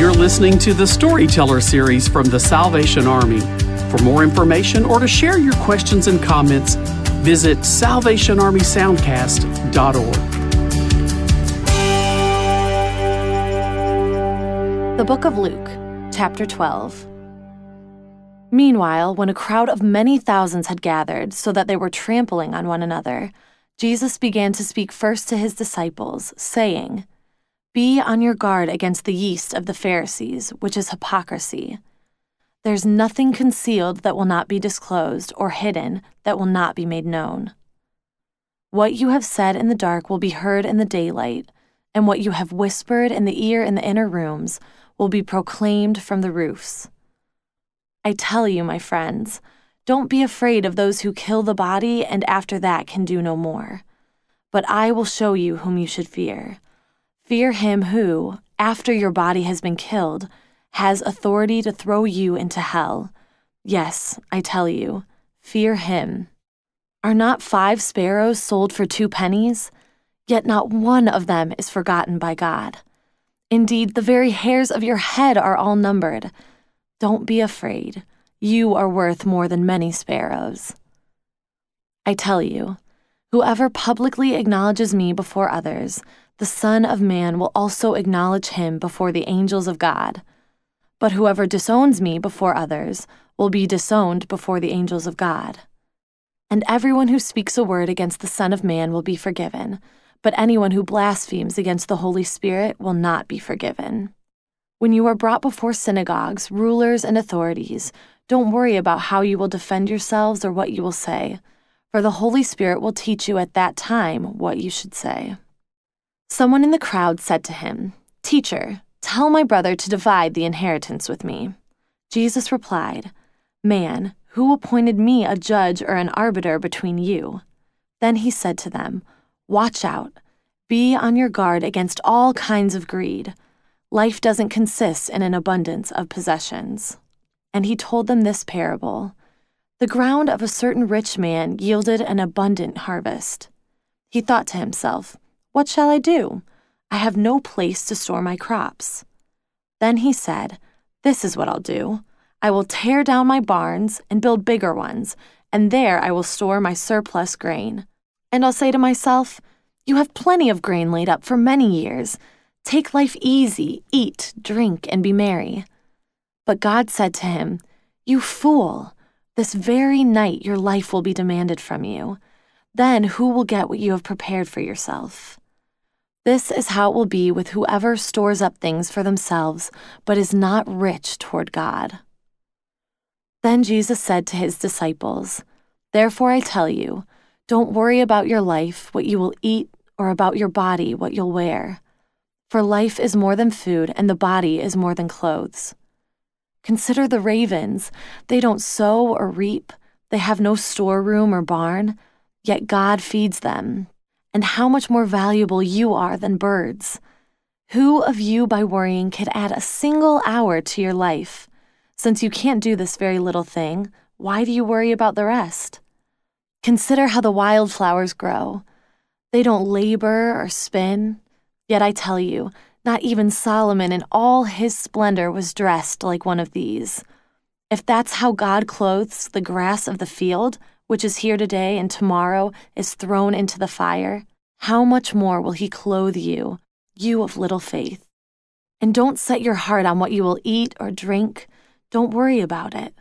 You're listening to the Storyteller series from the Salvation Army. For more information or to share your questions and comments, visit salvationarmysoundcast.org. The Book of Luke, Chapter 12. Meanwhile, when a crowd of many thousands had gathered so that they were trampling on one another, Jesus began to speak first to his disciples, saying, Be on your guard against the yeast of the Pharisees, which is hypocrisy. There's nothing concealed that will not be disclosed, or hidden that will not be made known. What you have said in the dark will be heard in the daylight, and what you have whispered in the ear in the inner rooms will be proclaimed from the roofs. I tell you, my friends, don't be afraid of those who kill the body and after that can do no more. But I will show you whom you should fear. Fear him who, after your body has been killed, has authority to throw you into hell. Yes, I tell you, fear him. Are not five sparrows sold for two pennies? Yet not one of them is forgotten by God. Indeed, the very hairs of your head are all numbered. Don't be afraid. You are worth more than many sparrows. I tell you, whoever publicly acknowledges me before others, the Son of Man will also acknowledge him before the angels of God. But whoever disowns me before others will be disowned before the angels of God. And everyone who speaks a word against the Son of Man will be forgiven, but anyone who blasphemes against the Holy Spirit will not be forgiven. When you are brought before synagogues, rulers, and authorities, don't worry about how you will defend yourselves or what you will say, for the Holy Spirit will teach you at that time what you should say. Someone in the crowd said to him, Teacher, tell my brother to divide the inheritance with me. Jesus replied, Man, who appointed me a judge or an arbiter between you? Then he said to them, Watch out. Be on your guard against all kinds of greed Life doesn't consist in an abundance of possessions. And he told them this parable The ground of a certain rich man yielded an abundant harvest. He thought to himself, What shall I do? I have no place to store my crops. Then he said, This is what I'll do. I will tear down my barns and build bigger ones, and there I will store my surplus grain. And I'll say to myself, You have plenty of grain laid up for many years. Take life easy, eat, drink, and be merry. But God said to him, You fool, this very night your life will be demanded from you. Then who will get what you have prepared for yourself? This is how it will be with whoever stores up things for themselves, but is not rich toward God. Then Jesus said to his disciples, Therefore I tell you, don't worry about your life, what you will eat, or about your body, what you'll wear. For life is more than food, and the body is more than clothes. Consider the ravens. They don't sow or reap, they have no storeroom or barn, yet God feeds them. And how much more valuable you are than birds. Who of you, by worrying, could add a single hour to your life? Since you can't do this very little thing, why do you worry about the rest? Consider how the wildflowers grow. They don't labor or spin. Yet I tell you, not even Solomon in all his splendor was dressed like one of these. If that's how God clothes the grass of the field, which is here today and tomorrow is thrown into the fire, how much more will he clothe you, you of little faith? And don't set your heart on what you will eat or drink. Don't worry about it.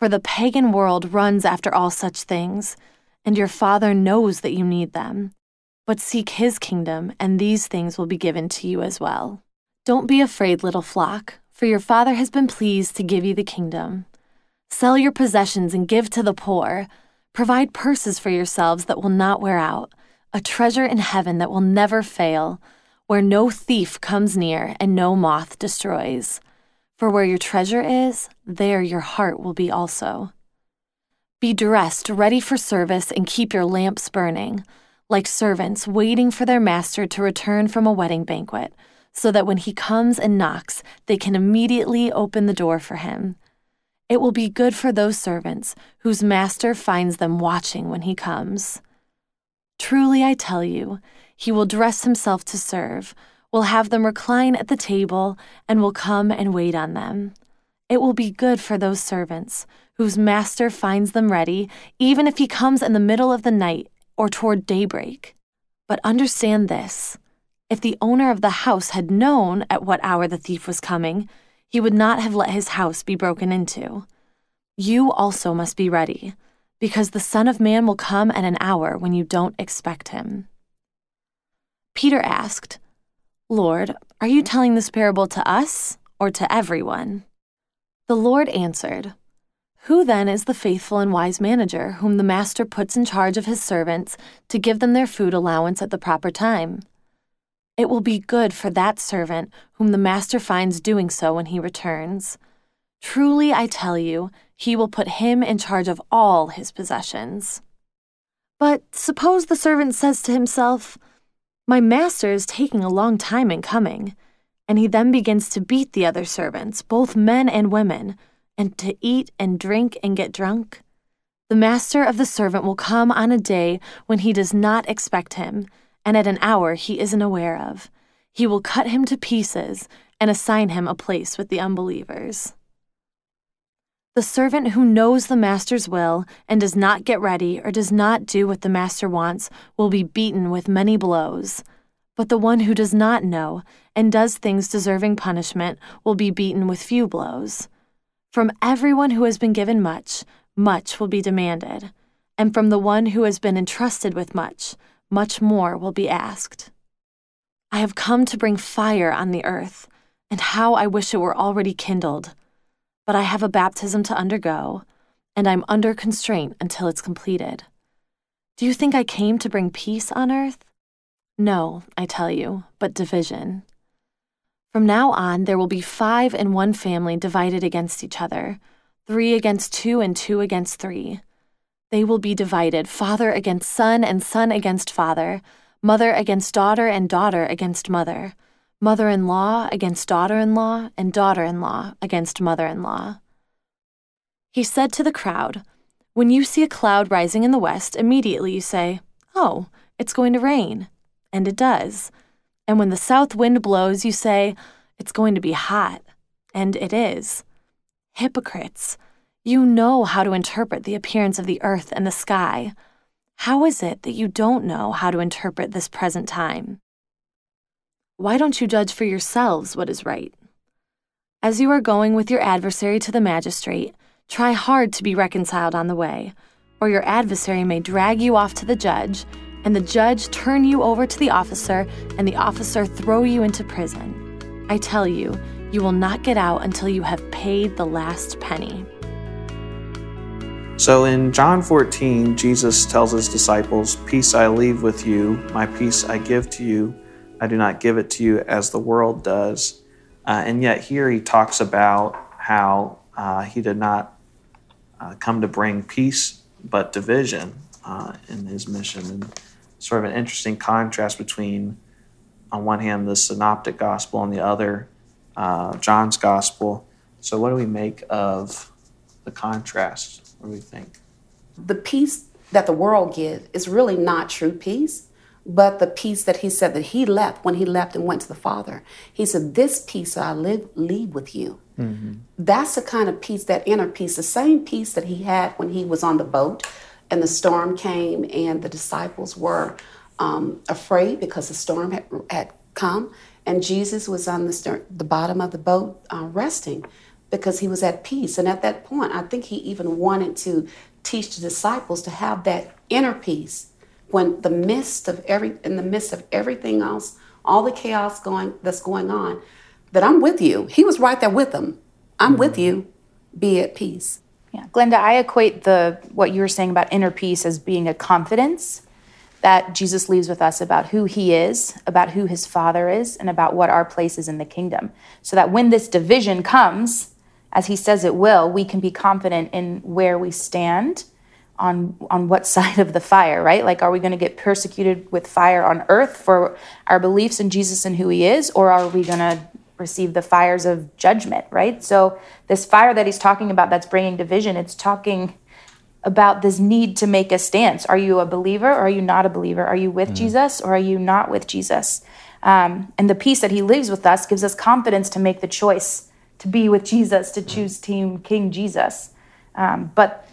For the pagan world runs after all such things, and your Father knows that you need them. But seek his kingdom, and these things will be given to you as well. Don't be afraid, little flock, for your Father has been pleased to give you the kingdom. Sell your possessions and give to the poor. Provide purses for yourselves that will not wear out, a treasure in heaven that will never fail, where no thief comes near and no moth destroys. For where your treasure is, there your heart will be also. Be dressed, ready for service, and keep your lamps burning like servants waiting for their master to return from a wedding banquet, so that when he comes and knocks, they can immediately open the door for him. It will be good for those servants whose master finds them watching when he comes. Truly, I tell you, he will dress himself to serve, will have them recline at the table and will come and wait on them. It will be good for those servants whose master finds them ready, even if he comes in the middle of the night or toward daybreak. But understand this if the owner of the house had known at what hour the thief was coming, he would not have let his house be broken into. You also must be ready, because the Son of Man will come at an hour when you don't expect him. Peter asked, Lord, are you telling this parable to us or to everyone? The Lord answered, Who then is the faithful and wise manager whom the master puts in charge of his servants to give them their food allowance at the proper time? It will be good for that servant whom the master finds doing so when he returns. Truly, I tell you, he will put him in charge of all his possessions. But suppose the servant says to himself, My master is taking a long time in coming and he then begins to beat the other servants, both men and women, and to eat and drink and get drunk. The master of the servant will come on a day when he does not expect him, and at an hour he isn't aware of. He will cut him to pieces and assign him a place with the unbelievers. The servant who knows the master's will and does not get ready or does not do what the master wants will be beaten with many blows. But the one who does not know and does things deserving punishment will be beaten with few blows. From everyone who has been given much, much will be demanded, and from the one who has been entrusted with much, much more will be asked. I have come to bring fire on the earth, and how I wish it were already kindled. But I have a baptism to undergo, and I'm under constraint until it's completed. Do you think I came to bring peace on earth? No, I tell you, but division. From now on, there will be five in one family divided against each other, three against two, and two against three. They will be divided, father against son, and son against father, mother against daughter, and daughter against mother, mother in law against daughter in law, and daughter in law against mother in law. He said to the crowd, When you see a cloud rising in the west, immediately you say, Oh, it's going to rain and it does. And when the south wind blows, you say, It's going to be hot. And it is. Hypocrites, you know how to interpret the appearance of the earth and the sky. How is it that you don't know how to interpret this present time? Why don't you judge for yourselves what is right? As you are going with your adversary to the magistrate, try hard to be reconciled on the way, or your adversary may drag you off to the judge and the judge turn you over to the officer, and the officer throw you into prison. I tell you, you will not get out until you have paid the last penny. So in John 14, Jesus tells his disciples, Peace I leave with you, my peace I give to you. I do not give it to you as the world does. Uh, and yet here he talks about how uh, he did not uh, come to bring peace but division uh, in his mission. And sort of an interesting contrast between, on one hand, the synoptic gospel, and the other, uh, John's gospel. So, what do we make of the contrast? What do we think? The peace that the world gives is really not true peace, but the peace that he said that he left when he left and went to the Father. He said, This peace I live, leave with you. Mm-hmm. That's the kind of peace, that inner peace, the same peace that he had when he was on the boat and the storm came, and the disciples were um, afraid because the storm had, had come, and Jesus was on the, stern, the bottom of the boat uh, resting because he was at peace. And at that point, I think he even wanted to teach the disciples to have that inner peace when the midst of every in the midst of everything else, all the chaos going that's going on, that I'm with you. He was right there with them. I'm mm-hmm. with you. Be at peace. Yeah, Glenda, I equate the what you were saying about inner peace as being a confidence that Jesus leaves with us about who he is, about who his father is, and about what our place is in the kingdom. So that when this division comes, as he says it will, we can be confident in where we stand on on what side of the fire, right? Like are we going to get persecuted with fire on earth for our beliefs in Jesus and who he is or are we going to receive the fires of judgment, right? So, this fire that he's talking about that's bringing division, it's talking about this need to make a stance. Are you a believer or are you not a believer? Are you with mm. Jesus or are you not with Jesus? Um, and the peace that he leaves with us gives us confidence to make the choice to be with Jesus, to choose Team King Jesus. Um, but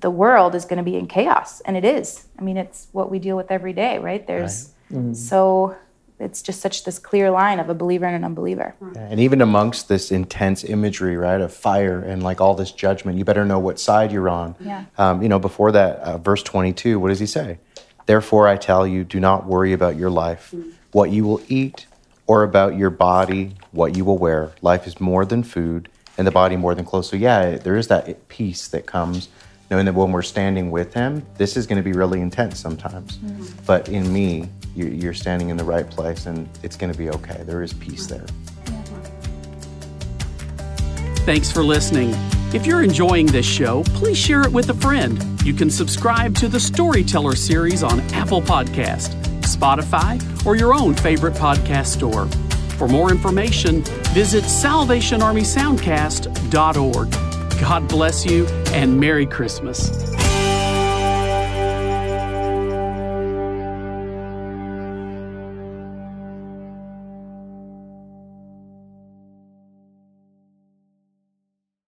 the world is going to be in chaos, and it is. I mean, it's what we deal with every day, right? There's right. Mm-hmm. so it's just such this clear line of a believer and an unbeliever. And even amongst this intense imagery, right, of fire and like all this judgment, you better know what side you're on. Yeah. Um, you know, before that, uh, verse 22, what does he say? Therefore, I tell you, do not worry about your life, what you will eat, or about your body, what you will wear. Life is more than food, and the body more than clothes. So, yeah, there is that peace that comes knowing that when we're standing with Him, this is going to be really intense sometimes. Mm-hmm. But in me, you're standing in the right place, and it's going to be okay. There is peace there. Thanks for listening. If you're enjoying this show, please share it with a friend. You can subscribe to the Storyteller series on Apple Podcast, Spotify, or your own favorite podcast store. For more information, visit salvationarmysoundcast.org. God bless you and Merry Christmas.